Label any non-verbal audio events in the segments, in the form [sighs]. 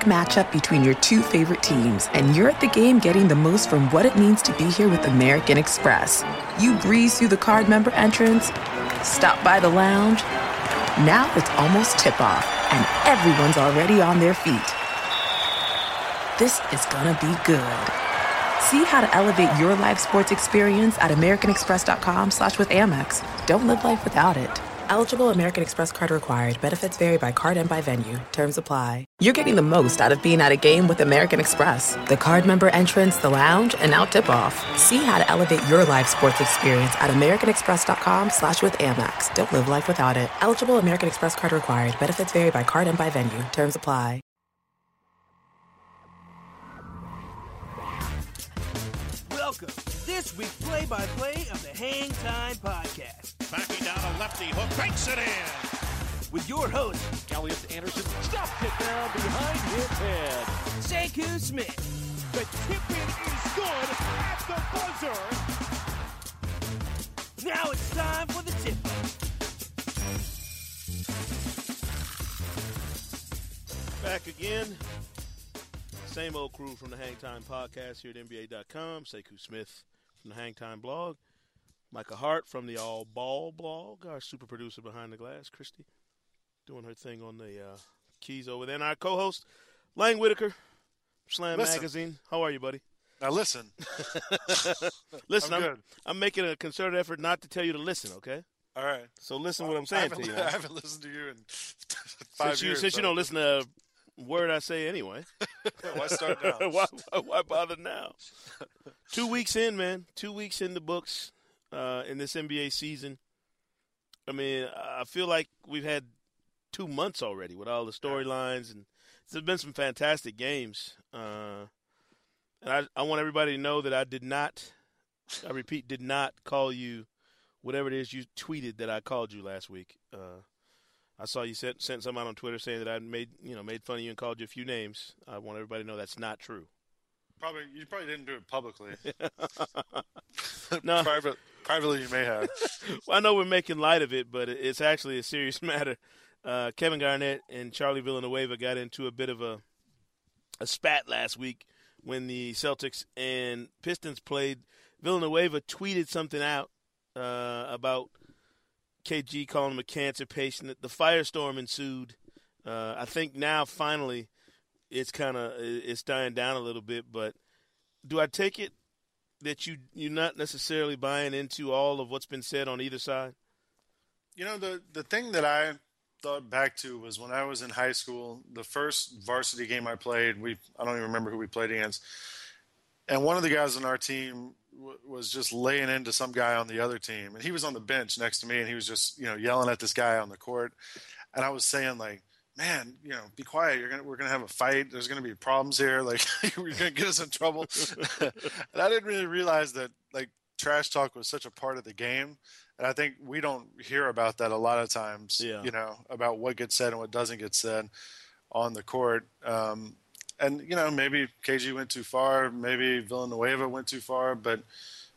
matchup between your two favorite teams, and you're at the game getting the most from what it means to be here with American Express. You breeze through the card member entrance, stop by the lounge. Now it's almost tip off, and everyone's already on their feet. This is gonna be good. See how to elevate your live sports experience at americanexpress.com slash with Amex. Don't live life without it. Eligible American Express card required. Benefits vary by card and by venue. Terms apply. You're getting the most out of being at a game with American Express. The card member entrance, the lounge, and now tip-off. See how to elevate your live sports experience at americanexpress.com slash with Amex. Don't live life without it. Eligible American Express card required. Benefits vary by card and by venue. Terms apply. Welcome this week's play-by-play of the Hang Time Podcast. Backing down a lefty hook, banks it in. With your host, Elliot Anderson stuffed it down behind his head. Sekou Smith. The tip in is good at the buzzer. Now it's time for the tip. Back again. Same old crew from the Hang Time Podcast here at NBA.com. Sekou Smith from the Hang Time blog. Micah Hart from the All Ball blog. Our super producer behind the glass, Christy, doing her thing on the uh, keys over there. And our co host, Lang Whitaker, Slam Listen. Magazine. How are you, buddy? Now listen. [laughs] Listen, I'm I'm, good. I'm making a concerted effort not to tell you to listen, okay? All right. So listen what I'm saying to you. [laughs] I haven't listened to you in [laughs] five Since you, years. since you don't listen to word I say anyway. [laughs] Why start now? [laughs] why, why, why bother now? Two weeks in, man. Two weeks in the books uh, in this NBA season. I mean, I feel like we've had two months already with all the storylines, and there's been some fantastic games. Uh, and I, I want everybody to know that I did not, I repeat, did not call you whatever it is you tweeted that I called you last week. Uh, I saw you sent sent out on Twitter saying that I made you know made fun of you and called you a few names. I want everybody to know that's not true. Probably you probably didn't do it publicly. [laughs] [laughs] No. Private, privately you may have. [laughs] Well, I know we're making light of it, but it's actually a serious matter. Uh, Kevin Garnett and Charlie Villanueva got into a bit of a a spat last week when the Celtics and Pistons played. Villanueva tweeted something out uh, about KG calling him a cancer patient. The firestorm ensued. Uh, I think now finally it's kind of it's dying down a little bit. But do I take it that you you're not necessarily buying into all of what's been said on either side? You know the the thing that I thought back to was when I was in high school. The first varsity game I played, we I don't even remember who we played against, and one of the guys on our team w- was just laying into some guy on the other team, and he was on the bench next to me, and he was just you know yelling at this guy on the court, and I was saying like. Man, you know, be quiet. You're gonna we're gonna have a fight. There's gonna be problems here. Like [laughs] you're gonna get us in trouble. [laughs] and I didn't really realize that like trash talk was such a part of the game. And I think we don't hear about that a lot of times, Yeah. you know, about what gets said and what doesn't get said on the court. Um, and, you know, maybe KG went too far, maybe Villanueva went too far, but,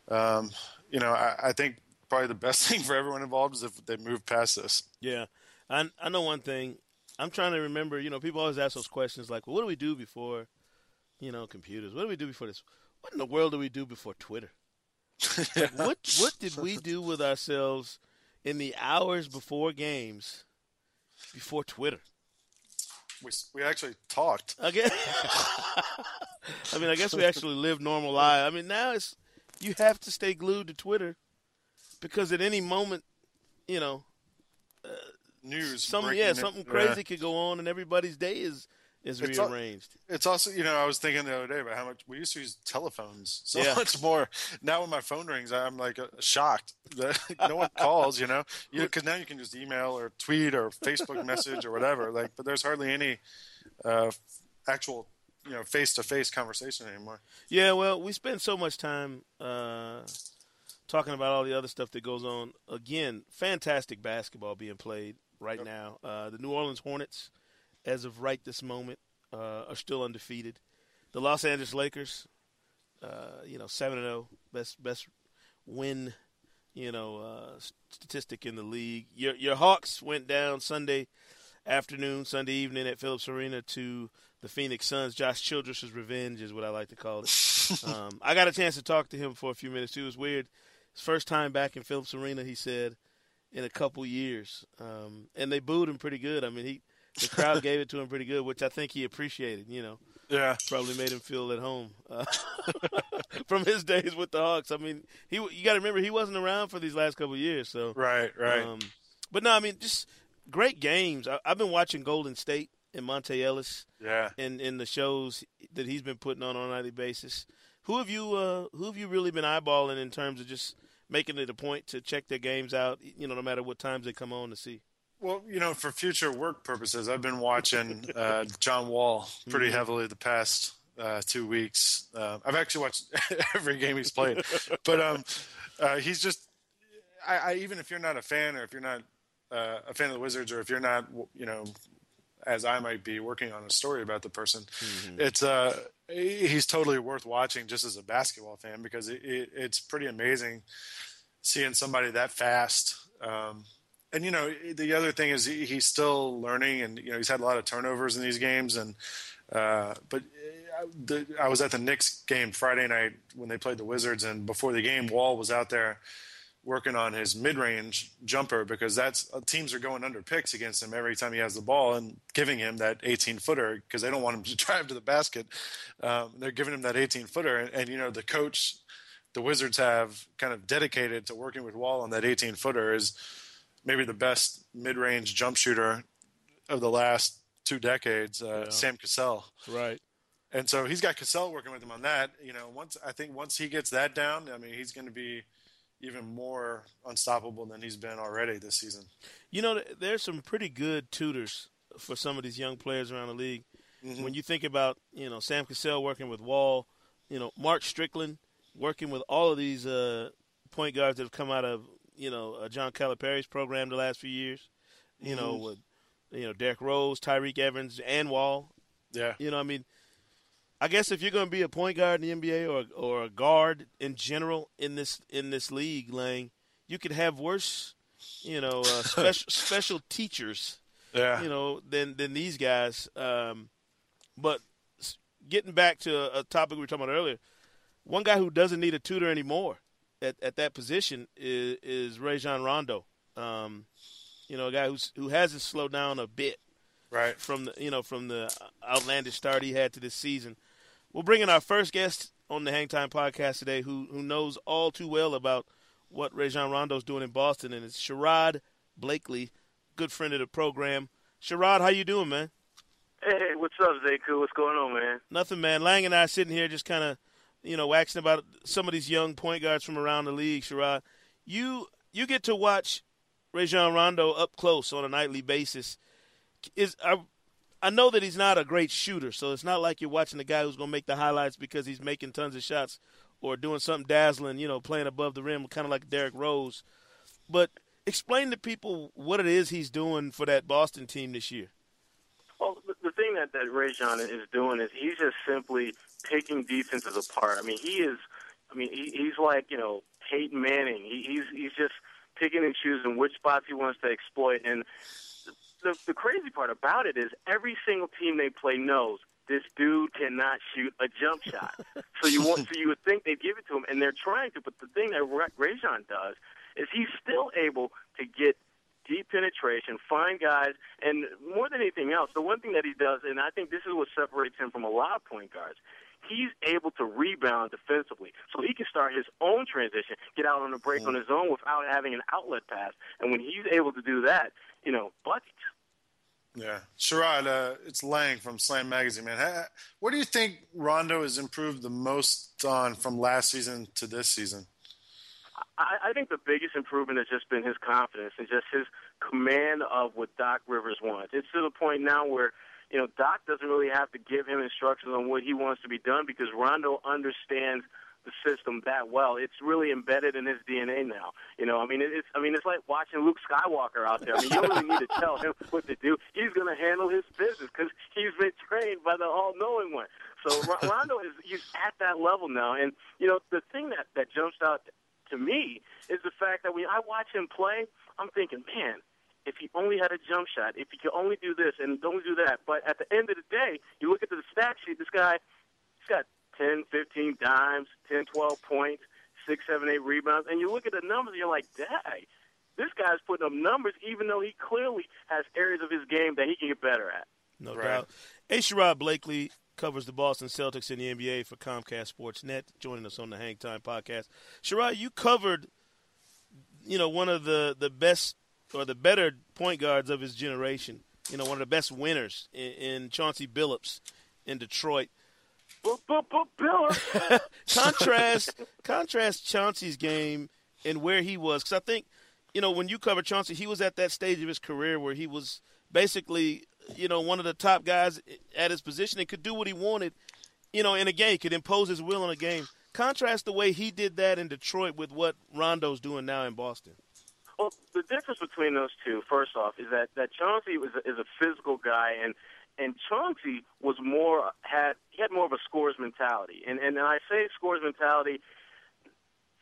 um, you know, I, I think probably the best [laughs] thing for everyone involved is if they move past this. Yeah, I I know one thing. I'm trying to remember. You know, people always ask those questions like, well, "What do we do before, you know, computers? What do we do before this? What in the world do we do before Twitter? [laughs] Like, what what did we [laughs] do with ourselves in the hours before games, before Twitter? We, we actually talked. Again, [laughs] I mean, I guess we actually live normal [laughs] lives. I mean, now it's you have to stay glued to Twitter because at any moment, you know, uh, News. some yeah something Yeah. crazy could go on and everybody's day is is It's rearranged. It's also, you know, I was thinking the other day about how much we used to use telephones so Yeah. much more. Now when my phone rings, I'm like uh, shocked that [laughs] no one calls, you know, because now you can just email or tweet or Facebook message or whatever. Like, but there's hardly any uh, actual, you know, face to face conversation anymore. Yeah, well, we spend so much time uh, talking about all the other stuff that goes on. Again, fantastic basketball being played right now. Uh, the New Orleans Hornets, as of right this moment, uh, are still undefeated. The Los Angeles Lakers, uh, you know, seven and zero, best best win, you know, uh, statistic in the league. Your your Hawks went down Sunday afternoon, Sunday evening at Phillips Arena to the Phoenix Suns. Josh Childress's revenge is what I like to call it. [laughs] um, I got a chance to talk to him for a few minutes too. It was weird. His first time back in Phillips Arena, he said, in a couple years, um, and they booed him pretty good. I mean, he the crowd gave it to him pretty good, which I think he appreciated. You know, yeah, probably made him feel at home uh, [laughs] from his days with the Hawks. I mean, he you got to remember he wasn't around for these last couple years, so right, right. Um, but no, I mean, just great games. I, have been watching Golden State and Monta Ellis, yeah, in in the shows that he's been putting on on a nightly basis. Who have you uh, who have you really been eyeballing in terms of just making it a point to check their games out? You know, no matter what times they come on to see. Well, you know, for future work purposes, I've been watching [laughs] uh, John Wall pretty mm-hmm. heavily the past uh, two weeks. Uh, I've actually watched [laughs] every game he's played, but um, uh, he's just. I, I, even if you're not a fan, or if you're not uh, a fan of the Wizards, or if you're not, you know, as I might be working on a story about the person, mm-hmm. it's uh, he's totally worth watching just as a basketball fan because it, it, it's pretty amazing seeing somebody that fast. Um, and you know the other thing is he's still learning, and you know he's had a lot of turnovers in these games, and uh, but uh, the, I was at the Knicks game Friday night when they played the Wizards, and before the game, Wall was out there working on his mid-range jumper because that's uh, teams are going under picks against him every time he has the ball and giving him that 18 footer because they don't want him to [laughs] drive to the basket. Um, they're giving him that 18 footer, and, and, you know the coach, the Wizards have kind of dedicated to working with Wall on that 18 footer is maybe the best mid-range jump shooter of the last two decades, uh, yeah. Sam Cassell. Right. And so he's got Cassell working with him on that. You know, once I think once he gets that down, I mean, he's going to be even more unstoppable than he's been already this season. You know, there's some pretty good tutors for some of these young players around the league. Mm-hmm. When you think about, you know, Sam Cassell working with Wall, you know, Mark Strickland working with all of these uh, point guards that have come out of, you know, uh, John Calipari's program the last few years. You mm-hmm. know, with you know Derrick Rose, Tyreke Evans, and Wall. Yeah. You know, I mean, I guess if you're going to be a point guard in the NBA or or a guard in general in this in this league, Lang, you could have worse, you know, uh, [laughs] special special teachers, yeah. you know, than than these guys. Um, but getting back to a, a topic we were talking about earlier, one guy who doesn't need a tutor anymore at, at that position is, is Rajon Rondo. Um, you know, a guy who's who hasn't slowed down a bit, right? From the you know from the outlandish start he had to this season. We'll bring in our first guest on the Hangtime Podcast today, who who knows all too well about what Rajon Rondo's doing in Boston, and it's Sherrod Blakely, good friend of the program. Sherrod, how you doing, man? Hey, what's up, Sekou? What's going on, man? Nothing, man. Lang and I are sitting here just kind of, you know, waxing about some of these young point guards from around the league. Sherrod, you you get to watch Rajon Rondo up close on a nightly basis. Is I, I know that he's not a great shooter, so it's not like you're watching the guy who's going to make the highlights because he's making tons of shots or doing something dazzling, you know, playing above the rim, kind of like Derrick Rose. But explain to people what it is he's doing for that Boston team this year. Well, the thing that that Rajon is doing is he's just simply picking defenses apart. I mean, he is. I mean, he, he's like you know Peyton Manning. He, he's he's just picking and choosing which spots he wants to exploit. And the, the crazy part about it is every single team they play knows this dude cannot shoot a jump shot. so you want, so you would think they'd give it to him, and they're trying to. But the thing that Rajon does is he's still able to get deep penetration, find guys, and more than anything else, the one thing that he does, and I think this is what separates him from a lot of point guards, he's able to rebound defensively. So he can start his own transition, get out on the break mm-hmm. on his own without having an outlet pass. And when he's able to do that, you know, buckets. Yeah. Sherrod, uh, it's Lang from Slam Magazine, man. What do you think Rondo has improved the most on from last season to this season? I, I think the biggest improvement has just been his confidence and just his command of what Doc Rivers wants. It's to the point now where – you know, Doc doesn't really have to give him instructions on what he wants to be done because Rondo understands the system that well. It's really embedded in his DNA now. You know, I mean, it's I mean, it's like watching Luke Skywalker out there. I mean, you don't really need to tell him what to do. He's going to handle his business because he's been trained by the all-knowing one. So [laughs] Rondo is he's at that level now, and you know, the thing that that jumps out to me is the fact that when I watch him play, I'm thinking, man, if he only had a jump shot, if he could only do this and only do that. But at the end of the day, you look at the stat sheet, this guy, he's got 10, 15 dimes, 10, 12 points, six, seven, eight rebounds, and you look at the numbers, and you're like, dang, this guy's putting up numbers, even though he clearly has areas of his game that he can get better at. No right. doubt. A. Sherrod Blakely covers the Boston Celtics in the NBA for Comcast Sports Net, joining us on the Hang Time podcast. Sherrod, you covered, you know, one of the, the best or the better point guards of his generation. You know, one of the best winners in, in Chauncey Billups in Detroit. [laughs] contrast contrast Chauncey's game and where he was because I think you know when you cover Chauncey, he was at that stage of his career where he was basically you know one of the top guys at his position and could do what he wanted. You know, in a game, could impose his will in a game. Contrast the way he did that in Detroit with what Rondo's doing now in Boston. Well, the difference between those two, first off, is that that Chauncey was a, is a physical guy, and and Chauncey was more had he had more of a scores mentality, and and I say scores mentality.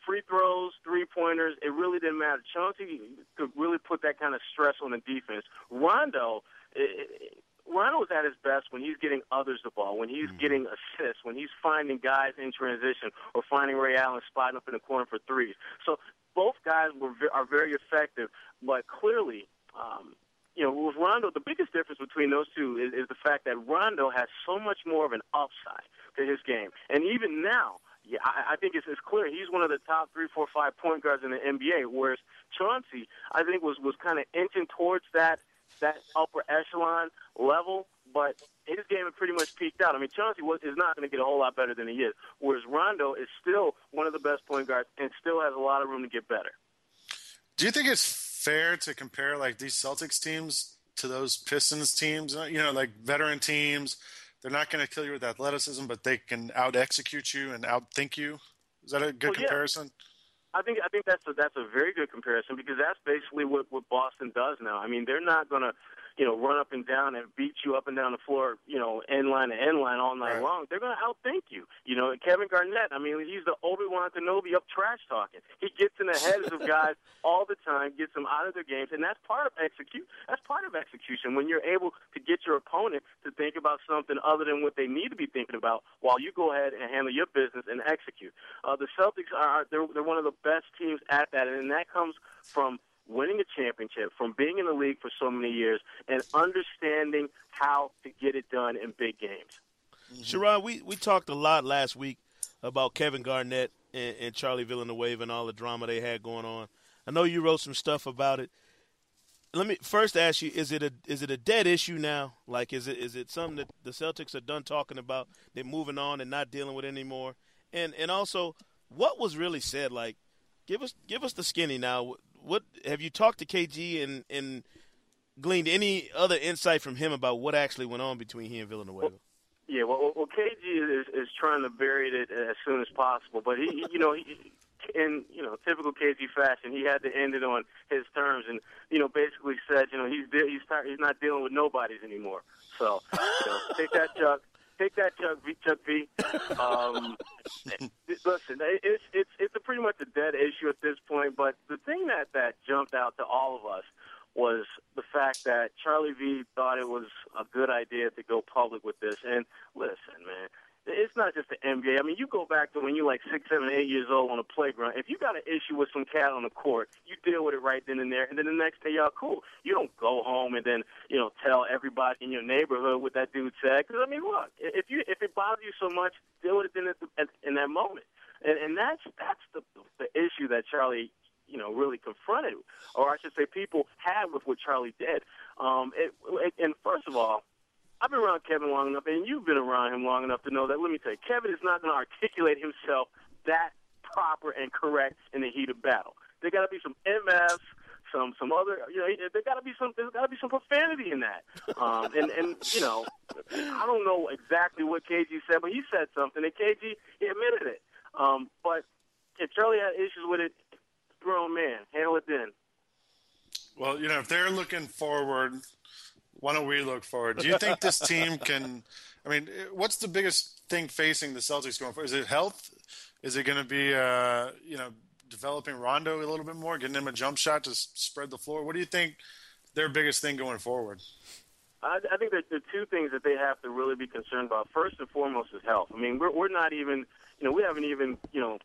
Free throws, three pointers, it really didn't matter. Chauncey could really put that kind of stress on the defense. Rondo, it, Rondo was at his best when he's getting others the ball, when he's mm-hmm. getting assists, when he's finding guys in transition, or finding Ray Allen spotting up in the corner for threes. So both guys were are very effective, but clearly, um, you know, with Rondo, the biggest difference between those two is, is the fact that Rondo has so much more of an upside to his game, and even now. Yeah, I, I think it's, it's clear he's one of the top three, four, five point guards in the NBA. Whereas Chauncey, I think, was was kind of inching towards that that upper echelon level, but his game had pretty much peaked out. I mean, Chauncey was, is not going to get a whole lot better than he is, whereas Rondo is still one of the best point guards and still has a lot of room to get better. Do you think it's fair to compare like these Celtics teams to those Pistons teams? Uh, you know, like veteran teams. They're not going to kill you with athleticism, but they can out execute you and outthink you. Is that a good well, comparison? Yeah. I think I think that's a that's a very good comparison because that's basically what what Boston does now. I mean, they're not going to you know, run up and down and beat you up and down the floor, you know, end line to end line all night right. long, they're going to outthink you. You know, Kevin Garnett, I mean, he's the Obi Wan Kenobi up trash talking. He gets in the heads of guys [laughs] all the time, gets them out of their games, and that's part of execute. That's part of execution when you're able to get your opponent to think about something other than what they need to be thinking about, while you go ahead and handle your business and execute. Uh, the Celtics are they're, they're one of the best teams at that, and that comes from winning a championship, from being in the league for so many years, and understanding how to get it done in big games. Mm-hmm. Sherrod, we, we talked a lot last week about Kevin Garnett and, and Charlie Villanueva and all the drama they had going on. I know you wrote some stuff about it. Let me first ask you: Is it a is it a dead issue now? Like, is it is it something that the Celtics are done talking about? They're moving on and not dealing with it anymore. And and also, what was really said? Like, give us give us the skinny now what have you talked to KG and and gleaned any other insight from him about what actually went on between he and Villanueva? Well, yeah, well, well, KG is is trying to bury it as soon as possible, but he, you know, he, in you know typical KG fashion, he had to end it on his terms, and you know basically said, you know, he's he's he's not dealing with nobodies anymore. So, you know, take that, Chuck take that, Chuck V. Chuck V. Um, [laughs] listen, it's it's it's a pretty much a dead issue at this point. But the thing that that jumped out to all of us was the fact that Charlie V thought it was a good idea to go public with this. And listen, man, it's not just the NBA. I mean, you go back to when you're like six, seven, eight years old on a playground. If you got an issue with some cat on the court, you deal with it right then and there, and then the next day, y'all cool. You don't go home and then you know tell everybody in your neighborhood what that dude said. Because I mean, look, if you if it bothers you so much, deal with it in, the, in that moment. And, and that's that's the the issue that Charlie you know, really confronted, or I should say, people had with what Charlie did. Um, it, it, and first of all, I've been around Kevin long enough, and you've been around him long enough to know that. Let me tell you, Kevin is not going to articulate himself that proper and correct in the heat of battle. There got to be some MFs, some some other, you know, there got to be some there's got to be some profanity in that. Um, and and you know, I don't know exactly what KG said, but he said something, and KG he admitted it. Um, but if Charlie had issues with it, grown man, handle it then. Well, you know, if they're looking forward why don't we look forward? Do you think this team can? I mean, what's the biggest thing facing the Celtics going forward? Is it health? Is it going to be, uh, you know, developing Rondo a little bit more, getting him a jump shot to spread the floor? What do you think their biggest thing going forward? I, I think that the two things that they have to really be concerned about first and foremost is health. I mean, we're we're not even, you know, we haven't even, you know,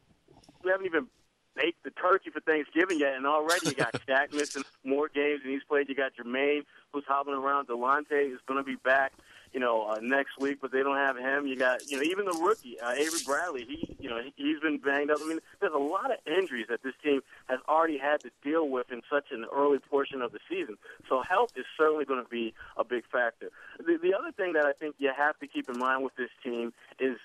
we haven't even baked the turkey for Thanksgiving yet, and already you got [laughs] Shaq missing more games than he's played. You got Jermaine who's hobbling around. Delonte is going to be back you know, uh, next week, but they don't have him. You got, you know, even the rookie, uh, Avery Bradley, he, you know, he's been banged up. I mean, there's a lot of injuries that this team has already had to deal with in such an early portion of the season. So health is certainly going to be a big factor. The, the other thing that I think you have to keep in mind with this team is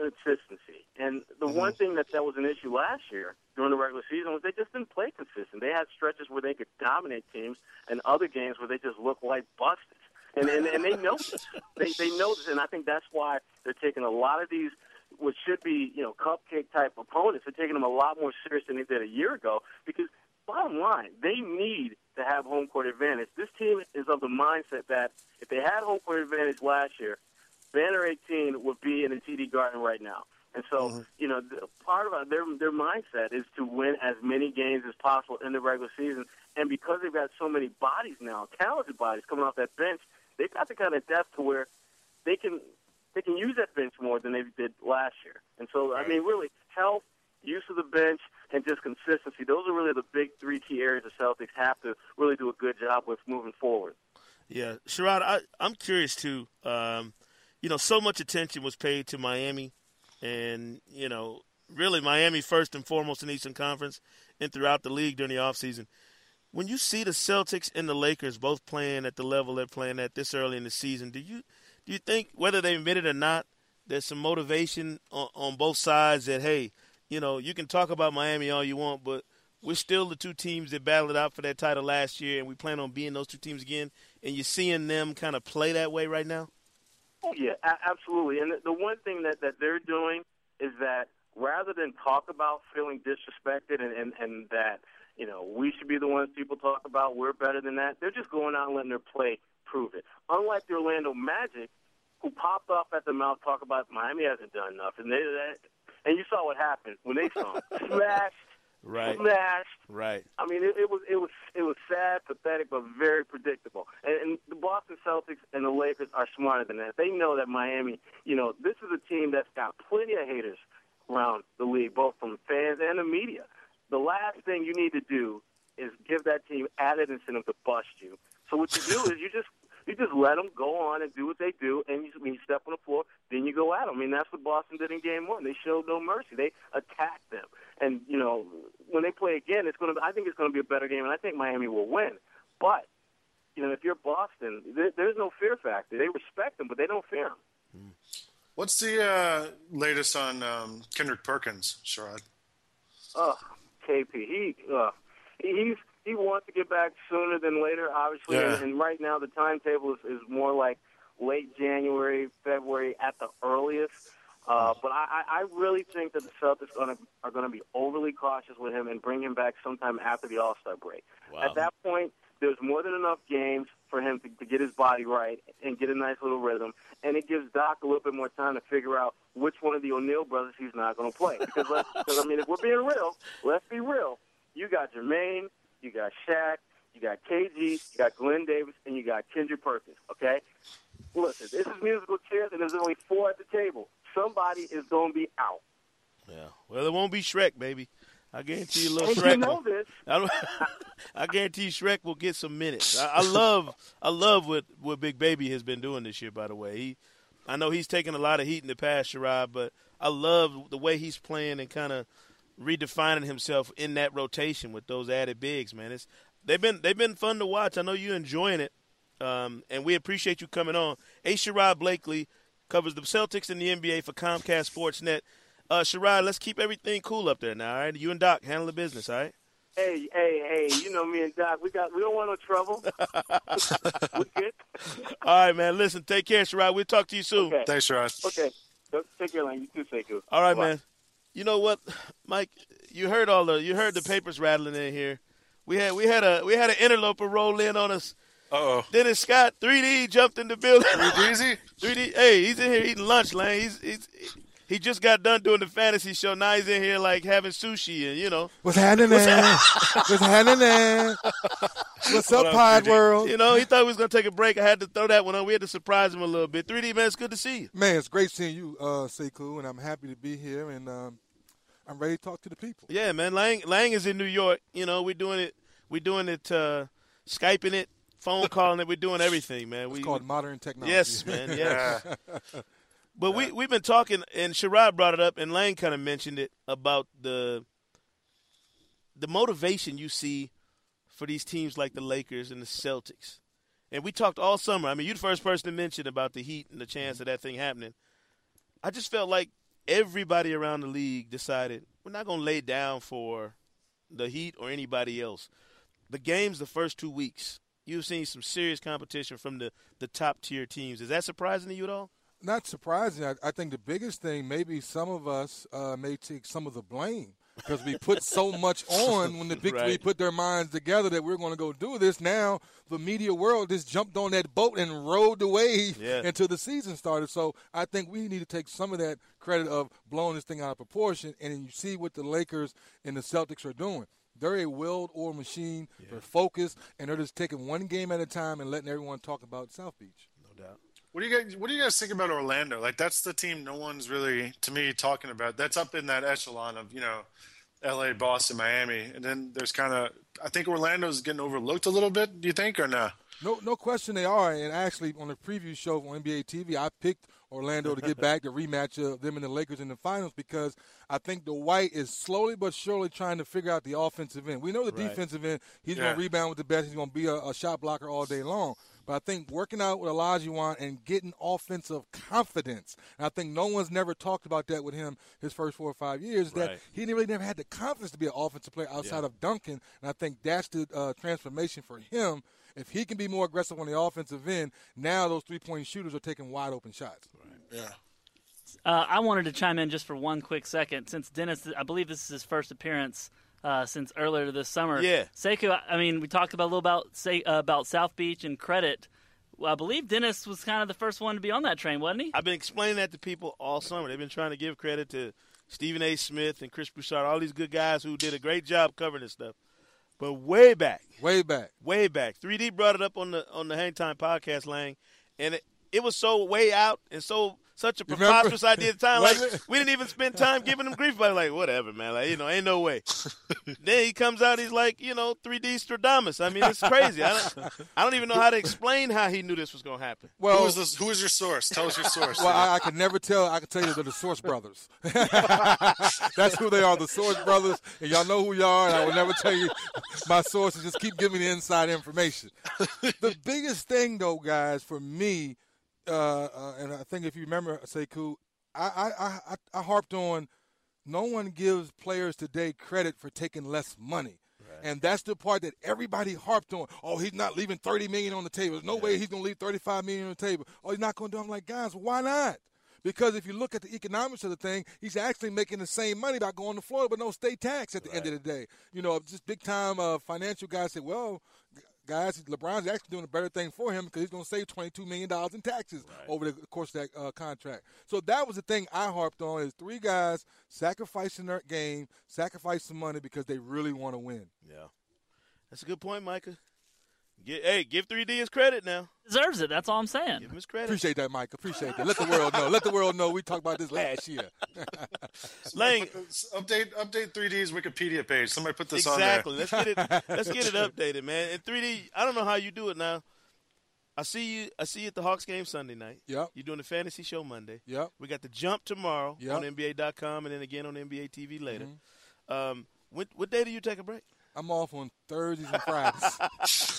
consistency. And the mm-hmm. one thing that that was an issue last year during the regular season was they just didn't play consistent. They had stretches where they could dominate teams and other games where they just looked like busted and and, and they know this. [laughs] They they know this, and I think that's why they're taking a lot of these, what should be you know cupcake type opponents. They're taking them a lot more serious than they did a year ago because bottom line, they need to have home court advantage. This team is of the mindset that if they had home court advantage last year, Banner 18 would be in the TD Garden right now. And so, mm-hmm. you know, part of their their mindset is to win as many games as possible in the regular season. And because they've got so many bodies now, talented bodies coming off that bench, they've got the kind of depth to where they can they can use that bench more than they did last year. And so, I mean, really, health, use of the bench, and just consistency. Those are really the big three key areas the Celtics have to really do a good job with moving forward. Yeah, Sherrod, I, I'm curious too. Um, you know, so much attention was paid to Miami, and you know, really Miami first and foremost in the Eastern Conference and throughout the league during the offseason when you see the Celtics and the Lakers both playing at the level they're playing at this early in the season, do you do you think whether they admit it or not, there's some motivation on, on both sides that hey, you know, you can talk about Miami all you want, but we're still the two teams that battled out for that title last year, and we plan on being those two teams again. And you're seeing them kind of play that way right now. Oh yeah, a- absolutely. And the, the one thing that that they're doing is that rather than talk about feeling disrespected and and, and that you know, we should be the ones people talk about. We're better than that. They're just going out and letting their play prove it. Unlike the Orlando Magic, who popped off at the mouth talk about Miami hasn't done enough, and they that, and you saw what happened when they saw [laughs] smashed, right, right. I mean, it, it was it was it was sad, pathetic, but very predictable. And, and the Boston Celtics and the Lakers are smarter than that. They know that Miami, you know, this is a team that's got plenty of haters around the league, both from fans and the media the last thing you need to do is give that team added incentive to bust you. So what you do [laughs] is you just you just let them go on and do what they do, and you, when you step on the floor, then you go at them. I mean, that's what Boston did in Game One. They showed no mercy. They attacked them, and you know when they play again, it's going to. I think it's going to be a better game, and I think Miami will win. But you know, if you're Boston, there, there's no fear factor. They respect them, but they don't fear them. What's the uh, latest on um, Kendrick Perkins, Sherrod? Oh, KP. He uh, he's he wants to get back sooner than later, obviously. Yeah. And, and right now, the timetable is, is more like late January, February at the earliest. Uh, but I, I really think that the Celtics gonna, are going to be overly cautious with him and bring him back sometime after the All Star break. Wow. At that point, there's more than enough games for him to, to get his body right and get a nice little rhythm, and it gives Doc a little bit more time to figure out which one of the O'Neal brothers he's not going to play. Because, let's, because I mean, if we're being real, let's be real. You got Jermaine, you got Shaq, you got KG, you got Glen Davis, and you got Kendrick Perkins. Okay, listen, this is musical chairs, and there's only four at the table. Somebody is going to be out. Yeah, well, it won't be Shrek, baby. I guarantee you, little Shrek. You know will, I, [laughs] I, guarantee you Shrek will get some minutes. I, I, love, I love what what Big Baby has been doing this year. By the way, he, I know he's taken a lot of heat in the past, Sherrod, but I love the way he's playing and kind of redefining himself in that rotation with those added bigs. Man, it's they've been they've been fun to watch. I know you're enjoying it, um, and we appreciate you coming on. A. Sherrod Blakely covers the Celtics and the NBA for Comcast Sportsnet. Uh, Sherrod, let's keep everything cool up there now. All right, you and Doc handle the business. All right. Hey, hey, hey! You know me and Doc. We got. We don't want no trouble. [laughs] we good. All right, man. Listen, take care, Sherrod. We'll talk to you soon. Okay. Thanks, Sherrod. Okay. Take care, Lang. You too, Sekou. All right, Bye. man. You know what, Mike? You heard all the. You heard the papers rattling in here. We had we had a we had an interloper roll in on us. Uh oh. Dennis Scott, 3D jumped in the building. 3D? 3D. [laughs] Hey, he's in here eating lunch, Lang. He's he's he just got done doing the fantasy show. Now he's in here like having sushi and you know. What's happening? What's [laughs] happening? What's up, Pod World? You know, he thought he was gonna take a break. I had to throw that one on. We had to surprise him a little bit. 3D man, it's good to see you. Man, it's great seeing you, uh, Sekou, and I'm happy to be here and um, I'm ready to talk to the people. Yeah, man. Lang Lang is in New York. You know, we're doing it. We're doing it. Uh, Skyping it, phone calling it. We're doing everything, man. It's we called modern technology. Yes, man. [laughs] Yes. [laughs] but we we've been talking, and Sherrod brought it up, and Lang kind of mentioned it about the the motivation you see for these teams like the Lakers and the Celtics. And we talked all summer. I mean, you're the first person to mention about the Heat and the chance of that thing happening. I just felt like everybody around the league decided we're not going to lay down for the Heat or anybody else. The games the first two weeks, you've seen some serious competition from the, the top tier teams. Is that surprising to you at all? Not surprising. I, I think the biggest thing, maybe some of us uh, may take some of the blame because we put so much [laughs] on when the big Right. three put their minds together that we're going to go do this. Now the media world just jumped on that boat and rode the wave Yeah. until the season started. So I think we need to take some of that credit of blowing this thing out of proportion. And you see what the Lakers and the Celtics are doing. They're a well-oiled machine. They're focused, and they're just taking one game at a time and letting everyone talk about South Beach. No doubt. What do you guys What do you guys think about Orlando? Like that's the team no one's really, to me, talking about. That's up in that echelon of you know, L.A., Boston, Miami, and then there's kind of. I think Orlando's getting overlooked a little bit. Do you think or not? No, no question they are. And actually, on the preview show on NBA TV, I picked Orlando to get [laughs] back the rematch of them and the Lakers in the finals because I think Dwight is slowly but surely trying to figure out the offensive end. We know the Right. defensive end; he's Yeah. going to rebound with the best. He's going to be a, a shot blocker all day long. But I think working out with Olajuwon and getting offensive confidence, and I think no one's never talked about that with him his first four or five years. is That Right. he really never had the confidence to be an offensive player outside of Duncan, and I think that's the uh, transformation for him. If he can be more aggressive on the offensive end, now those three point shooters are taking wide open shots. Yeah. Uh, I wanted to chime in just for one quick second, since Dennis, I believe this is his first appearance uh, since earlier this summer. Yeah. Sekou, I- I mean, we talked about a little about say, uh, about South Beach and credit. Well, I believe Dennis was kind of the first one to be on that train, wasn't he? I've been explaining that to people all summer. They've been trying to give credit to Stephen A. Smith and Chris Broussard, all these good guys who did a great job covering this stuff. But way back, Way back. way back, 3D brought it up on the on the Hang Time podcast, Lang, and it, it was so way out and so such a You remember? preposterous idea at the time. Like it? we didn't even spend time giving him grief about it. Like whatever, man. Like you know, ain't no way. [laughs] then he comes out, he's like, you know, 3D Stradamus. I mean, it's crazy. I don't, I don't even know how to explain how he knew this was gonna happen. Well, is this? Who is your source? Tell us your [laughs] source. well, I, I can never tell. I can tell you they're the Source Brothers. [laughs] That's who they are, the Source Brothers. And y'all know who y'all are. And I will never tell you my sources. Just keep giving me the inside information. the biggest thing, though, guys, for me, uh, uh, and I think if you remember, Sekou, I, I, I, I- harped on no one gives players today credit for taking less money. And that's the part that everybody harped on. Oh, he's not leaving 30 million on the table. There's no way he's going to leave 35 million on the table. Oh, he's not going to do it. I'm like, guys, why not? Because if you look at the economics of the thing, he's actually making the same money by going to Florida, but no state tax at the end of the day. You know, just big time uh, financial guys say, well, guys, LeBron's actually doing a better thing for him because he's going to save $22 million in taxes over the course of that uh, contract. So that was the thing I harped on is three guys sacrificing their game, sacrificing money because they really want to win. Yeah, that's a good point, Micah. Get, hey, give 3D his credit now. Deserves it. That's all I'm saying. Give him his credit. Appreciate that, Mike. Appreciate that. Let the world know. Let the world know we talked about this last year. [laughs] Lang, update update 3D's Wikipedia page. Somebody put this exactly. on Let's get it. [laughs] Let's get it updated, man. And 3D, I don't know how you do it now. I see you. I see you at the Hawks game Sunday night. Yep. You're doing the fantasy show Monday. Yep. We got the jump tomorrow Yep. on NBA.com and then again on NBA TV later. Mm-hmm. Um, what, what day do you take a break? I'm off on Thursdays and Fridays.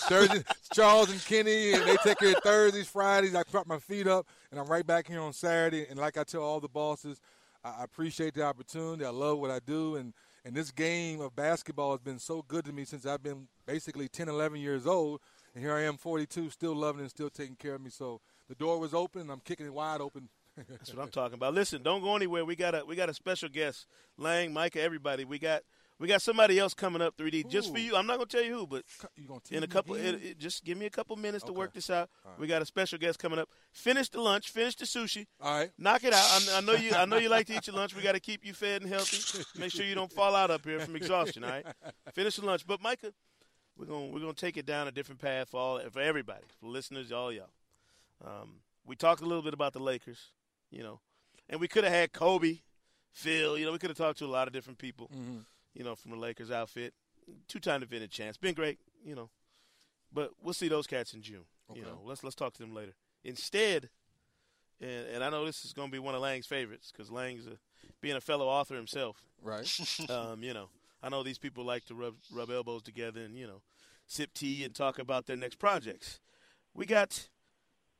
Thursdays, Charles and Kenny, and they take care of Thursdays, Fridays. I prop my feet up, and I'm right back here on Saturday. And like I tell all the bosses, I appreciate the opportunity. I love what I do, and and this game of basketball has been so good to me since I've been basically 10, 11 years old. And here I am, 42, still loving and still taking care of me. So the door was open, and I'm kicking it wide open. That's what I'm talking about. Listen, don't go anywhere. We got a we got a special guest, Lang, Micah, everybody. We got We got somebody else coming up 3D just for you. I'm not gonna tell you who, but in a couple, it, it, just give me a couple minutes to work this out. Right. We got a special guest coming up. Finish the lunch. Finish the sushi. All right. Knock it out. I, I know you. I know you like to eat your lunch. We got to keep you fed and healthy. Make sure you don't fall out up here from exhaustion. All right. Finish the lunch. But Micah, we're gonna we're gonna take it down a different path for all for everybody, for listeners, all y'all. Um, we talked a little bit about the Lakers, you know, and we could have had Kobe, Phil. You know, we could have talked to a lot of different people, Mm-hmm. You know, from the Lakers outfit. Two-time defending chance, been great, you know, but we'll see those cats in June. You know, let's let's talk to them later. Instead, and, and I know this is going to be one of Lang's favorites because Lang's a, being a fellow author himself. Right. [laughs] [laughs] Um, you know, I know these people like to rub rub elbows together and you know, sip tea and talk about their next projects. We got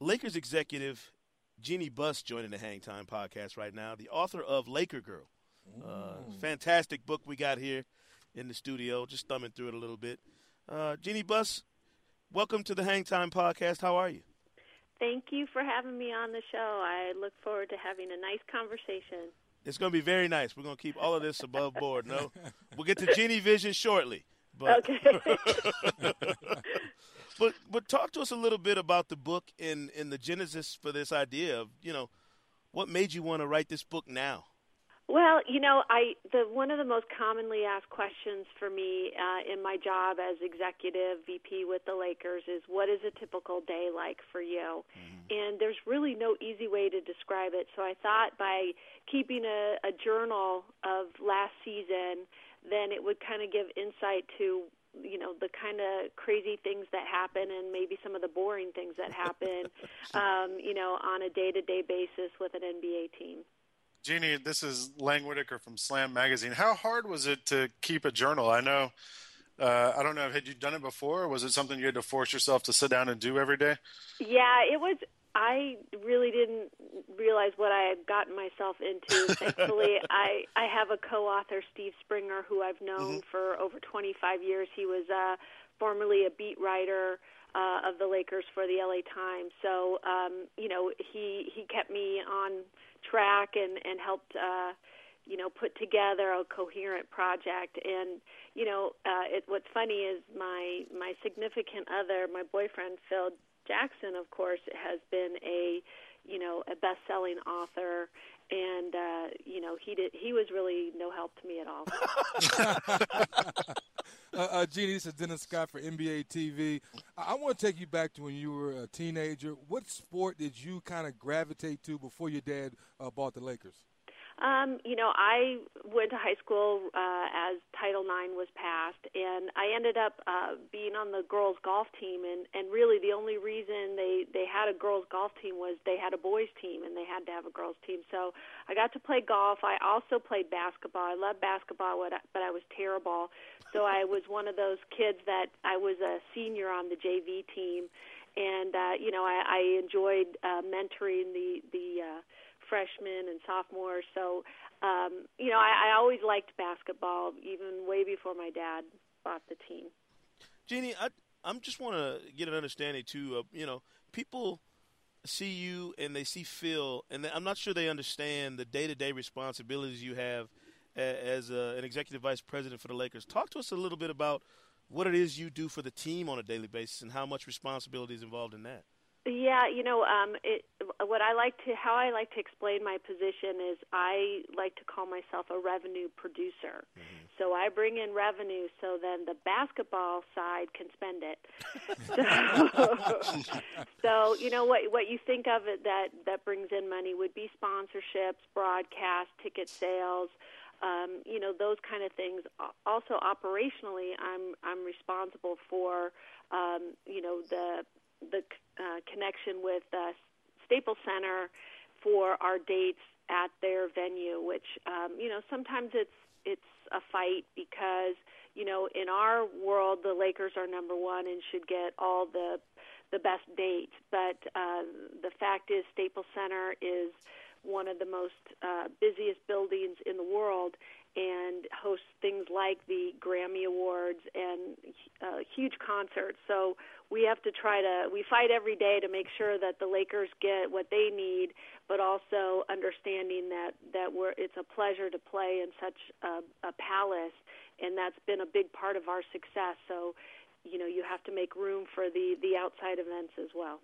Lakers executive Jeanie Buss joining the Hang Time podcast right now, the author of Laker Girl. Uh, fantastic book we got here in the studio. Just thumbing through it a little bit. Uh, Jeanie Buss, welcome to the Hang Time podcast. How are you? Thank you for having me on the show. I look forward to having a nice conversation. It's going to be very nice. We're going to keep all of this above board. No, we'll get to Genie Vision shortly. But, Okay. [laughs] but but talk to us a little bit about the book and and the genesis for this idea of you know what made you want to write this book now. Well, you know, I the one of the most commonly asked questions for me uh, in my job as executive VP with the Lakers is what is a typical day like for you? And there's really no easy way to describe it. So I thought by keeping a, a journal of last season, then it would kind of give insight to you know the kind of crazy things that happen and maybe some of the boring things that happen [laughs] um, you know on a day-to-day basis with an NBA team. Jeanie, this is Lang Whitaker from Slam Magazine. How hard was it to keep a journal? I know, uh, I don't know, had you done it before? Or was it something you had to force yourself to sit down and do every day? Yeah, it was. I really didn't realize what I had gotten myself into. [laughs] Thankfully, I I have a co-author, Steve Springer, who I've known for over 25 years. He was uh, formerly a beat writer uh, of the Lakers for the LA Times. So, um, you know, he he kept me on track and and helped. Uh, you know, put together a coherent project. And you know, uh, it, what's funny is my my significant other, my boyfriend Phil Jackson, of course, has been a you know a best-selling author, and uh, you know he did he was really no help to me at all. [laughs] Uh, uh, Jeanie, this is Dennis Scott for NBA TV. I, I want to take you back to when you were a teenager. What sport did you kind of gravitate to before your dad uh, bought the Lakers? Um, you know, I went to high school uh, as Title IX was passed, and I ended up uh, being on the girls' golf team. And, and really, the only reason they they had a girls' golf team was they had a boys' team, and they had to have a girls' team. So I got to play golf. I also played basketball. I love basketball, but I was terrible. So I was one of those kids that I was a senior on the JV team, and uh, you know, I, I enjoyed uh, mentoring the the. Uh, freshmen and sophomores. So, um, you know, I, I always liked basketball, even way before my dad bought the team. Jeanie, I I'm just want to get an understanding too of you know people see you and they see Phil and they, I'm not sure they understand the day to day responsibilities you have as a, an executive vice president for the Lakers. Talk to us a little bit about what it is you do for the team on a daily basis and how much responsibility is involved in that. Yeah, you know, um, it, what I like to, how I like to explain my position is I like to call myself a revenue producer. So I bring in revenue, so then the basketball side can spend it. [laughs] [laughs] so, so you know what what you think of it that that brings in money would be sponsorships, broadcast, ticket sales. Um, you know those kind of things. Also, operationally, I'm I'm responsible for um, you know the the uh, connection with uh, Staples Center for our dates at their venue, which um, you know sometimes it's it's a fight because you know in our world the Lakers are number one and should get all the the best dates, but uh, the fact is Staples Center is one of the most uh, busiest buildings in the world and hosts things like the Grammy Awards and uh, huge concerts. So we have to try to we fight every day to make sure that the Lakers get what they need, but also understanding that that we're it's a pleasure to play in such a, a palace and that's been a big part of our success. So, you know, you have to make room for the the outside events as well.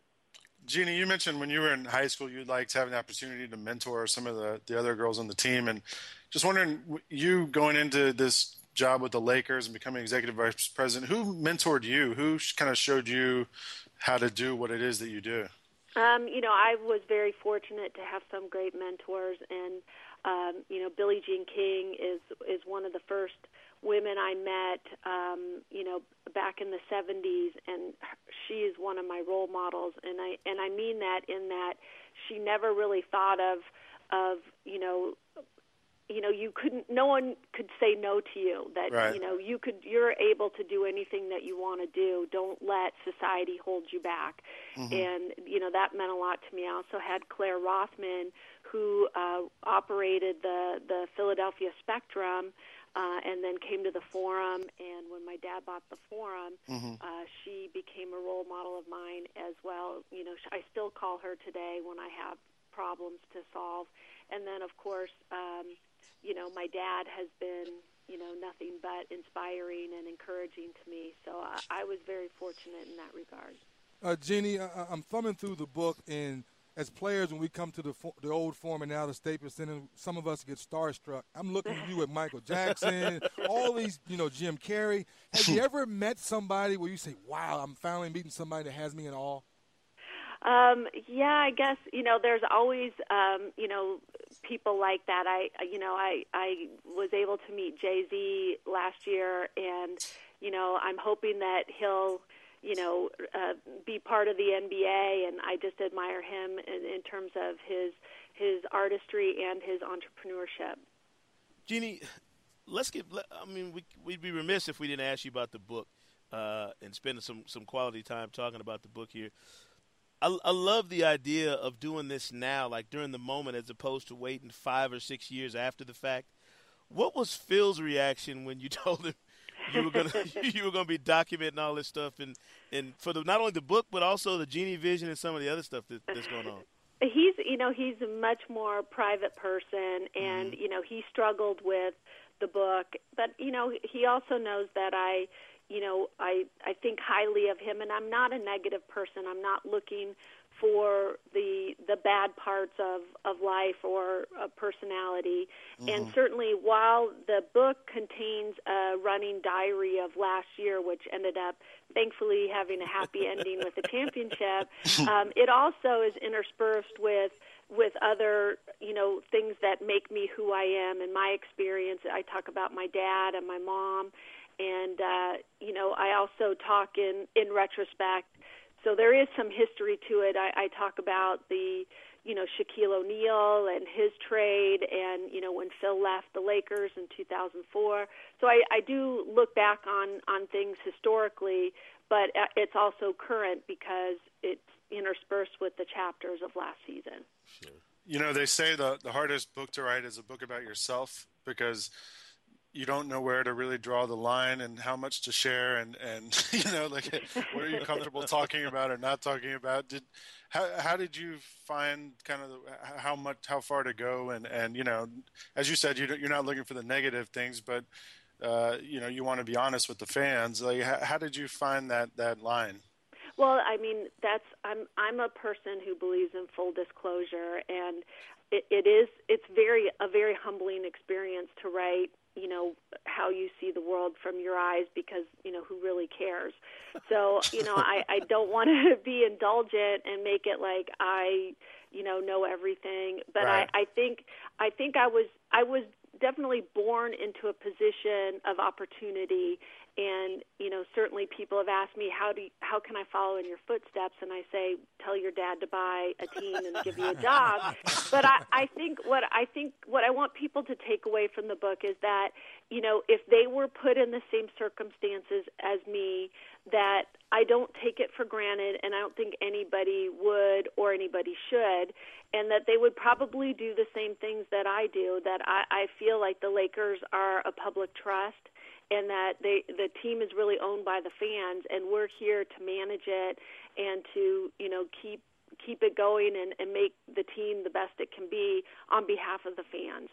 Jeanie, you mentioned when you were in high school, you liked having the opportunity to mentor some of the, the other girls on the team. And just wondering, you going into this job with the Lakers and becoming executive vice president, who mentored you? Who kind of showed you how to do what it is that you do? Um, you know, I was very fortunate to have some great mentors, and um, you know, Billie Jean King is is one of the first women I met, um, you know, back in the 70s, and she is one of my role models, and I and I mean that in that she never really thought of of you know you know you couldn't no one could say no to you that right. you know you could you're able to do anything that you want to do don't let society hold you back mm-hmm. and you know that meant a lot to me i also had claire rothman who uh operated the the philadelphia spectrum uh, and then came to the forum. And when my dad bought the forum, mm-hmm. uh, she became a role model of mine as well. You know, I still call her today when I have problems to solve. And then, of course, um, you know, my dad has been, you know, nothing but inspiring and encouraging to me. So I, I was very fortunate in that regard. Uh, Jeanie, I, I'm thumbing through the book and – as players, when we come to the the old Forum and now the Staples Center, some of us get starstruck. I'm looking at you at Michael Jackson, [laughs] all these, you know, Jim Carrey. Have you ever met somebody where you say, "Wow, I'm finally meeting somebody that has me in awe"? Um, yeah, I guess you know there's always um, you know people like that. I you know I I was able to meet Jay Z last year, and you know I'm hoping that he'll you know, uh, be part of the NBA, and I just admire him in, in terms of his his artistry and his entrepreneurship. Jeanie, let's get. I mean, we, we'd be remiss if we didn't ask you about the book uh, and spending some some quality time talking about the book here. I, I love the idea of doing this now, like during the moment, as opposed to waiting five or six years after the fact. What was Phil's reaction when you [laughs] told him you were gonna [laughs] you were gonna be documenting all this stuff and and for the not only the book but also the genie Vision and some of the other stuff that, that's going on. He's you know he's a much more private person and mm-hmm. you know he struggled with the book but you know he also knows that I you know I I think highly of him and I'm not a negative person. I'm not looking for the the bad parts of of life or a personality. Mm-hmm. and certainly while the book contains a running diary of last year which ended up thankfully having a happy [laughs] ending with the championship [laughs] um, it also is interspersed with with other you know things that make me who I am. And my experience I talk about my dad and my mom and uh, you know I also talk in in retrospect so there is some history to it. I, I talk about the, you know, Shaquille O'Neal and his trade, and you know when Phil left the Lakers in 2004. So I, I do look back on on things historically, but uh, it's also current because it's interspersed with the chapters of last season. Sure. You know, they say the the hardest book to write is a book about yourself because you don't know where to really draw the line and how much to share and and [laughs] you know like what are you comfortable talking about or not talking about? Did how how did you find kind of the, how much how far to go? And and you know as you said you you're not looking for the negative things but uh, you know you want to be honest with the fans. Like how, how did you find that that line? Well i mean that's i'm i'm a person who believes in full disclosure and it, it is it's very a very humbling experience to write you know how you see the world from your eyes because you know who really cares so [laughs] you know i i don't want to [laughs] be indulgent and make it like i you know know everything but right. i i think i think i was i was definitely born into a position of opportunity and you know certainly people have asked me how do you, how can I follow in your footsteps? And I say tell your dad to buy a team and give you a job. [laughs] But I, I think what I think what I want people to take away from the book is that you know if they were put in the same circumstances as me that I don't take it for granted and I don't think anybody would or anybody should. And that they would probably do the same things that I do that I, I feel like the Lakers are a public trust and that they the team is really owned by the fans and we're here to manage it and to you know keep keep it going and, and make the team the best it can be on behalf of the fans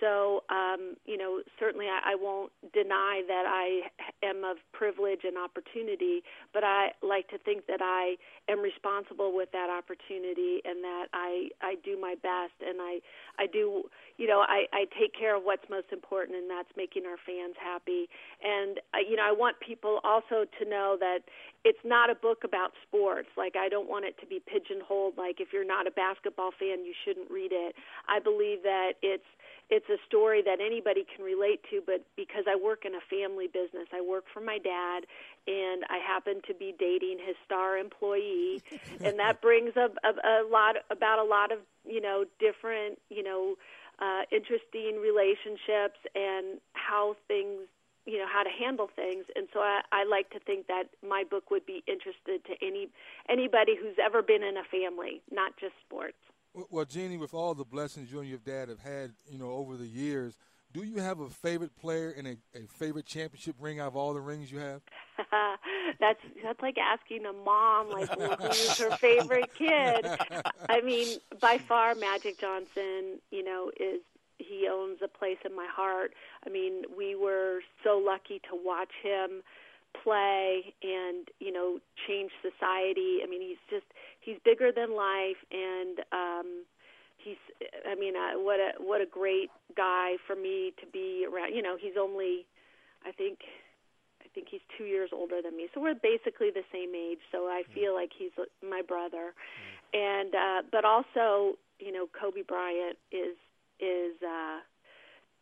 So, um, you know, certainly I, I won't deny that I am of privilege and opportunity, but I like to think that I am responsible with that opportunity and that I I do my best and I I do you know I I take care of what's most important and that's making our fans happy. And uh, you know, I want people also to know that it's not a book about sports. Like I don't want it to be pigeonholed like if you're not a basketball fan you shouldn't read it. I believe that it's it's a story that anybody can relate to, but because I work in a family business, I work for my dad, and I happen to be dating his star employee, [laughs] and that brings a, a, a lot about a lot of you know different you know uh, interesting relationships and how things you know how to handle things. And so I, I like to think that my book would be interested to any anybody who's ever been in a family not just sports well, Jeanie, with all the blessings you and your dad have had, you know, over the years, do you have a favorite player and a, a favorite championship ring out of all the rings you have? [laughs] that's that's like asking a mom like [laughs] who's her favorite kid. I mean, by far, Magic Johnson, you know, is he owns a place in my heart. I mean, we were so lucky to watch him play and you know change society. I mean, he's just he's bigger than life, and um, he's I mean, uh, what a what a great guy for me to be around. You know, he's only I think I think he's two years older than me, so we're basically the same age. So I feel like he's my brother, and uh, but also you know Kobe Bryant is is. uh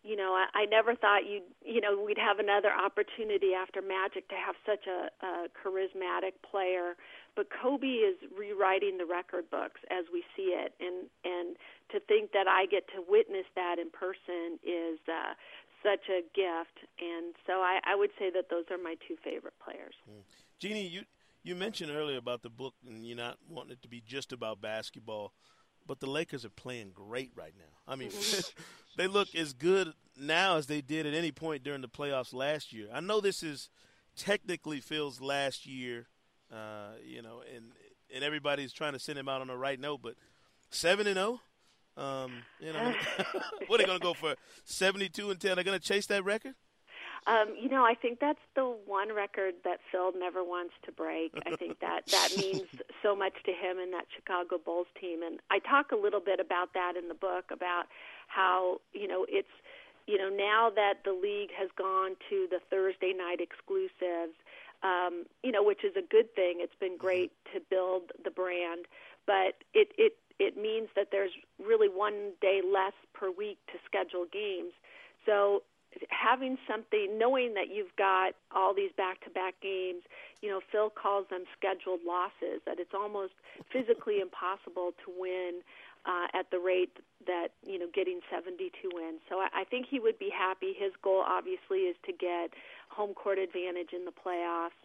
you know, I, I never thought you'd, you know, we'd have another opportunity after Magic to have such a, a charismatic player. But Kobe is rewriting the record books as we see it, and and to think that I get to witness that in person is uh, such a gift. And so I, I would say that those are my two favorite players. Mm. Jeanie, you you mentioned earlier about the book and you not wanting it to be just about basketball but the Lakers are playing great right now. I mean, [laughs] [laughs] they look as good now as they did at any point during the playoffs last year. I know this is technically Phil's last year, uh, you know, and and everybody's trying to send him out on the right note, but seven and zero. Oh, um, you know, [laughs] [laughs] what are they going to go for? Seventy-two and ten. They're going to chase that record. Um, you know, I think that's the one record that Phil never wants to break. I think [laughs] that that means so much to him and that Chicago Bulls team. And I talk a little bit about that in the book about how you know it's you know now that the league has gone to the Thursday night exclusives. Um, you know, which is a good thing. It's been great to build the brand, but it it it means that there's really one day less per week to schedule games. So having something, knowing that you've got all these back-to-back games, you know, Phil calls them scheduled losses. That it's almost physically impossible to win uh, at the rate that you know getting 72 wins. So I, I think he would be happy. His goal obviously is to get home court advantage in the playoffs,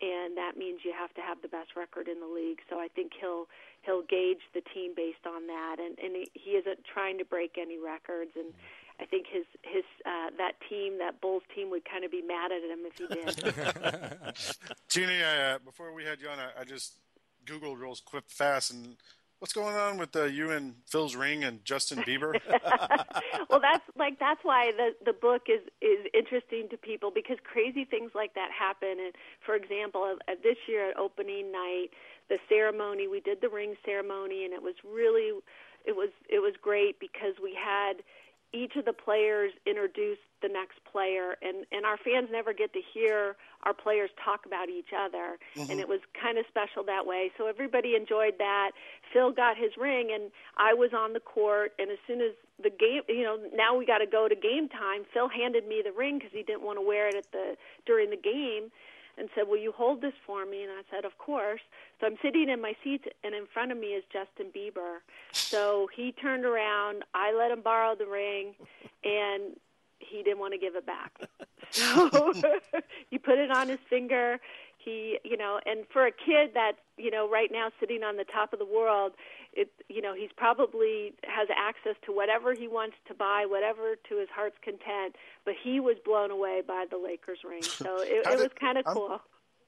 and that means you have to have the best record in the league. So I think he'll he'll gauge the team based on that, and and he isn't trying to break any records and. I think his his uh, that team, that Bulls team, would kind of be mad at him if he did. [laughs] [laughs] [laughs] Jeanie, uh, before we had you on, I, I just googled real quick fast and what's going on with uh, you and Phil's ring and Justin Bieber? [laughs] well, that's like that's why the the book is is interesting to people because crazy things like that happen. And for example, uh, this year at opening night, the ceremony we did the ring ceremony, and it was really it was it was great because we had each of the players introduced the next player and and our fans never get to hear our players talk about each other. Mm-hmm. and it was kind of special that way. So everybody enjoyed that. Phil got his ring and i was on the court and as soon as the game you know now we got to go to game time phil handed me the ring because he didn't want to wear it at the during the game and said, Will you hold this for me? And I said, Of course. So I'm sitting in my seat, and in front of me is Justin Bieber. So he turned around. I let him borrow the ring, and he didn't want to give it back. [laughs] So [laughs] he put it on his finger. He, you know, and for a kid that, you know, right now sitting on the top of the world, it you know he's probably has access to whatever he wants to buy whatever to his heart's content but he was blown away by the lakers ring [laughs] so it, it was kind of cool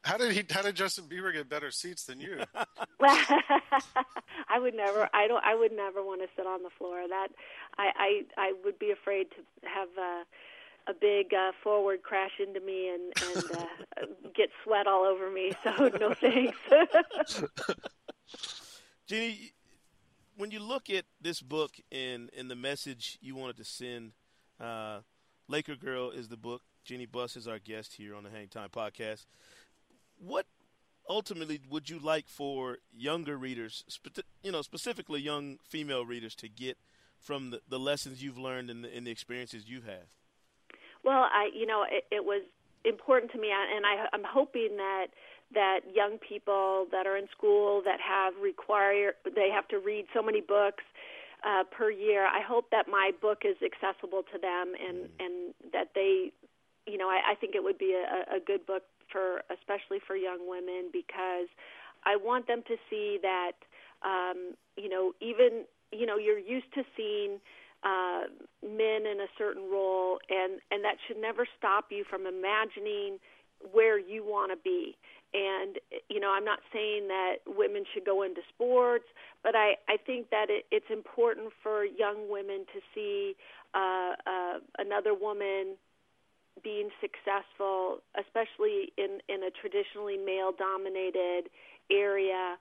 How did he? How did Justin Bieber get better seats than you? [laughs] [laughs] I would never. I don't. I would never want to sit on the floor. That I. I. I would be afraid to have a, a big uh, forward crash into me and and uh, get sweat all over me. So no thanks. Jeanie, when you look at this book and and the message you wanted to send, uh, Laker Girl is the book. Jeanie Buss is our guest here on the Hang Time podcast. What ultimately would you like for younger readers, you know, specifically young female readers, to get from the, the lessons you've learned and the, and the experiences you've had? Well, I, you know, it, it was important to me, and I, I'm hoping that that young people that are in school that have require they have to read so many books uh, per year. I hope that my book is accessible to them, and mm. and that they, you know, I, I think it would be a, a good book for especially for young women because I want them to see that, um, you know, even you know you're used to seeing uh, men in a certain role, and and that should never stop you from imagining where you want to be. And you know, I'm not saying that women should go into sports, but I I think that it, it's important for young women to see uh, uh, another woman being successful, especially in in a traditionally male dominated area.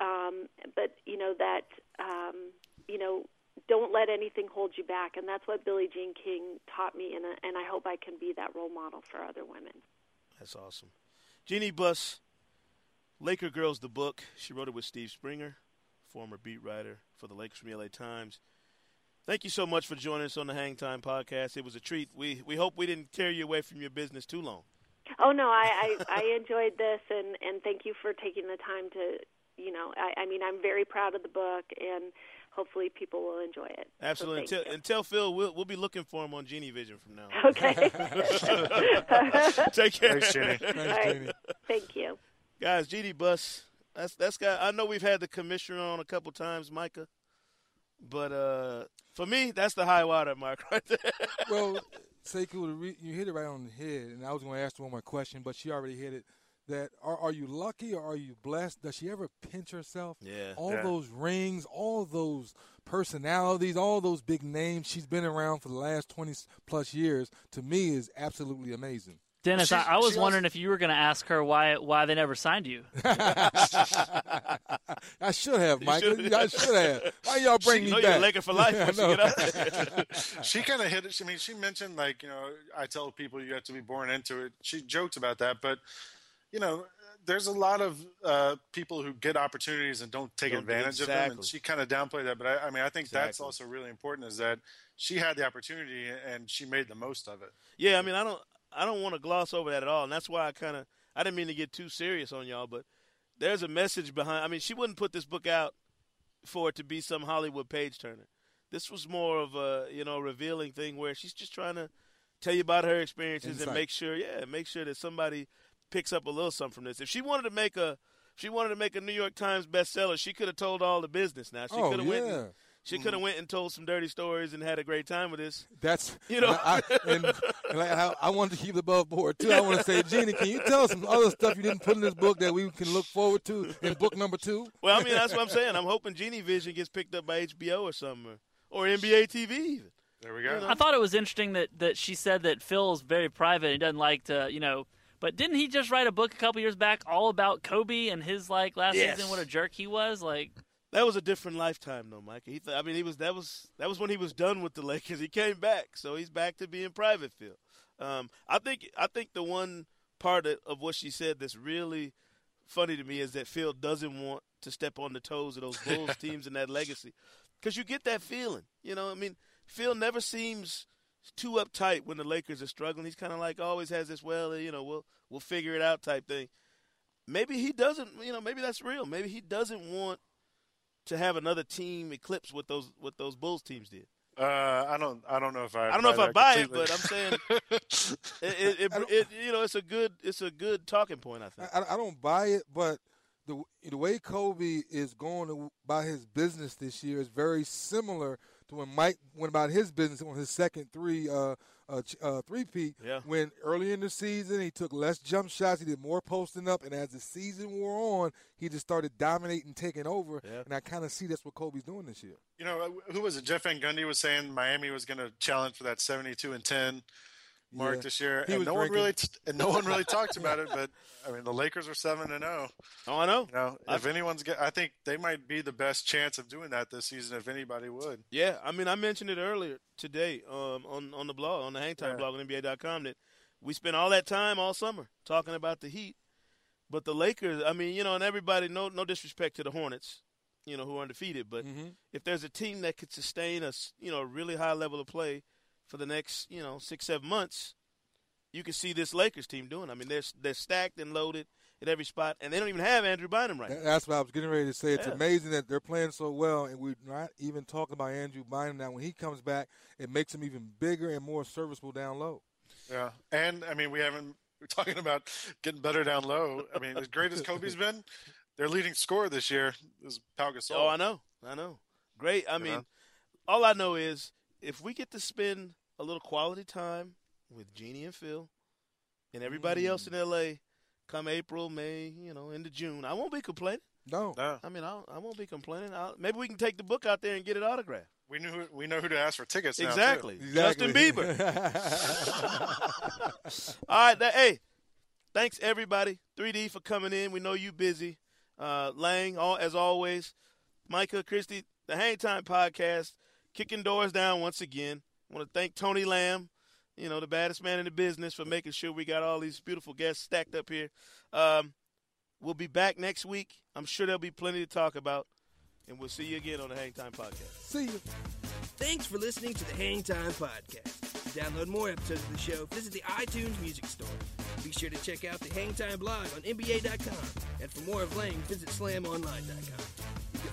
Um, but you know that um, you know don't let anything hold you back, and that's what Billie Jean King taught me, and and I hope I can be that role model for other women. That's awesome. Jeanie Buss, Laker Girls, the book. She wrote it with Steve Springer, former beat writer for the Lakers from the LA Times. Thank you so much for joining us on the Hang Time podcast. It was a treat. We we hope we didn't carry you away from your business too long. Oh no, I I, I enjoyed this, and and thank you for taking the time to you know I, I mean I'm very proud of the book and hopefully people will enjoy it. Absolutely. So until, until, Phil, we'll, we'll be looking for him on Genie Vision from now on. [laughs] Okay. [laughs] Take care. Thanks, Jeanie. [laughs] Thanks, Thank you. Guys, Jeanie Buss, that's that's got. I know we've had the commissioner on a couple times, Micah, but uh, for me, that's the high water mark right there. well, Sekou, you hit it right on the head, and I was going to ask one more question, but she already hit it that are, are you lucky or are you blessed? Does she ever pinch herself? Yeah. All yeah. those rings, all those personalities, all those big names she's been around for the last 20 plus years, to me is absolutely amazing. Dennis, I, I, was wondering if you were going to ask her why why they never signed you. [laughs] I should have, Mike. I should have. Why y'all bring she me know back? You're Laker for life. [laughs] she [laughs] kind of hit it. I mean, she mentioned like you know, I tell people you have to be born into it. She joked about that, but you know, there's a lot of uh, people who get opportunities and don't take don't advantage exactly. of them. And she kind of downplayed that, but I, I mean, I think exactly. that's also really important. Is that she had the opportunity and she made the most of it. Yeah, I mean, I don't, I don't want to gloss over that at all, and that's why I kind of, I didn't mean to get too serious on y'all, but there's a message behind. I mean, she wouldn't put this book out for it to be some Hollywood page turner. This was more of a, you know, revealing thing where she's just trying to tell you about her experiences Insight. and make sure, yeah, make sure that somebody picks up a little something from this. If she wanted to make a she wanted to make a New York Times bestseller, she could have told all the business. Now she oh, could have yeah. went. And, she could have mm-hmm. went and told some dirty stories and had a great time with this. That's you know, I, I, and, and I, I wanted to keep it above board too. I want to say, Jeanie, can you tell us some other stuff you didn't put in this book that we can look forward to in book number two? Well, I mean, that's what I'm saying. I'm hoping Genie Vision gets picked up by HBO or something, or, or NBA TV even. There we go. You know? I thought it was interesting that, that she said that Phil's very private. He doesn't like to, you know. But didn't he just write a book a couple years back all about Kobe and his like last Yes. season? What a jerk he was! Like, That was a different lifetime, though, Mike. He, th- I mean, he was that was that was when he was done with the [laughs] Lakers. He came back, so he's back to being private. Phil, um, I think I think the one part of, of what she said that's really funny to me is that Phil doesn't want to step on the toes of those [laughs] Bulls teams and that legacy, because you get that feeling. You know, I mean, Phil never seems too uptight when the Lakers are struggling. He's kind of like always has this, well, you know, we'll we'll figure it out type thing. Maybe he doesn't, you know, maybe that's real. Maybe he doesn't want to have another team eclipse what those what those Bulls teams did. Uh, I don't. I don't know if I. I don't know if I that buy it, but I'm saying [laughs] it, it, it, it, you know it's a good it's a good talking point. I think. I, I don't buy it, but the the way Kobe is going to, by his business this year is very similar to to when Mike went about his business on his second three uh, uh, uh, three-peat. Yeah. When early in the season he took less jump shots, he did more posting up, and as the season wore on, he just started dominating, taking over. Yeah. And I kind of see that's what Kobe's doing this year. You know, uh, who was it? Jeff Van Gundy was saying Miami was going to challenge for that 72 and 10 mark Yeah. this year, He and was no one really t- and no one really talked about it. [laughs] But I mean, the Lakers are seven and zero. Oh, I know. You know, if anyone's get, I think they might be the best chance of doing that this season if anybody would. Yeah, I mean, I mentioned it earlier today um, on on the blog, on the Hangtime Yeah. blog on NBA.com, that we spent all that time all summer talking about the Heat, but the Lakers. I mean, you know, and everybody, no no disrespect to the Hornets, you know, who are undefeated, but if there's a team that could sustain a you know a really high level of play for the next you know six seven months, you can see this Lakers team doing. I mean, they're they're stacked and loaded at every spot, and they don't even have Andrew Bynum right. now. That's what I was getting ready to say. It's Yeah. amazing that they're playing so well, and we're not even talking about Andrew Bynum now. When he comes back, it makes him even bigger and more serviceable down low. Yeah, and I mean, we haven't. We're talking about getting better down low. I mean, as great as Kobe's been, their leading scorer this year is Pau Gasol. Oh, I know, I know. Great. I You mean, know? all I know is if we get to spend a little quality time with Jeanie and Phil and everybody else in L.A. come April, May, you know, into June, I won't be complaining. No, No, I mean, I'll, I won't be complaining. I'll, maybe we can take the book out there and get it autographed. we knew who, we know who to ask for tickets. now, too. Exactly. Exactly. Justin Bieber. [laughs] [laughs] All right. That, hey, thanks everybody. 3D for coming in. We know you busy. Uh, Lang, all as always. Micah, Christy, the Hang Time podcast, kicking doors down once again. I want to thank Tony Lamb, you know, the baddest man in the business, for making sure we got all these beautiful guests stacked up here. Um, we'll be back next week. I'm sure there'll be plenty to talk about. And we'll see you again on the Hang Time podcast. See you. Thanks for listening to the Hang Time Podcast. To download more episodes of the show, visit the iTunes Music Store. Be sure to check out the Hang Time blog on NBA.com. And for more of Lang, visit SlamOnline.com.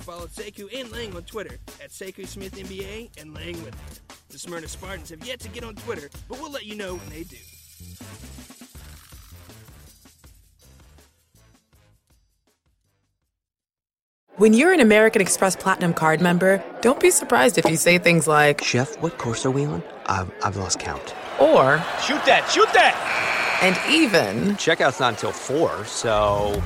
You can follow Sekou and Lang on Twitter at Sekou Smith NBA and Lang Whitaker. The Smyrna Spartans have yet to get on Twitter, but we'll let you know when they do. When you're an American Express Platinum card member, don't be surprised if you say things like, Chef, what course are we on? I've, I've lost count. or, Shoot that, shoot that! and even Checkout's not until 4, so.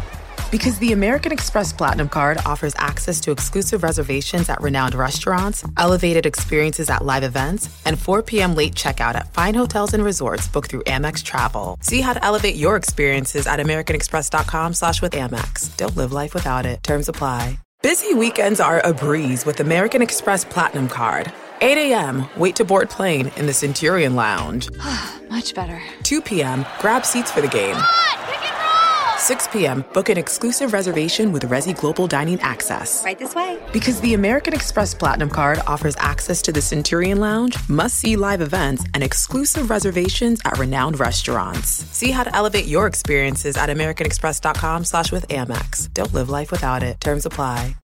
Because the American Express Platinum card offers access to exclusive reservations at renowned restaurants, elevated experiences at live events, and 4 p.m. late checkout at fine hotels and resorts booked through Amex Travel. See how to elevate your experiences at americanexpress.com slash with Amex. Don't live life without it. Terms apply. Busy weekends are a breeze with American Express Platinum Card. 8 a.m., wait to board plane in the Centurion Lounge. [sighs] Much better. 2 p.m., grab seats for the game. 6 p.m., book an exclusive reservation with Resy Global Dining Access. Right this way. Because the American Express Platinum Card offers access to the Centurion Lounge, must see live events, and exclusive reservations at renowned restaurants. See how to elevate your experiences at AmericanExpress.com slash with Amex. Don't live life without it. Terms apply.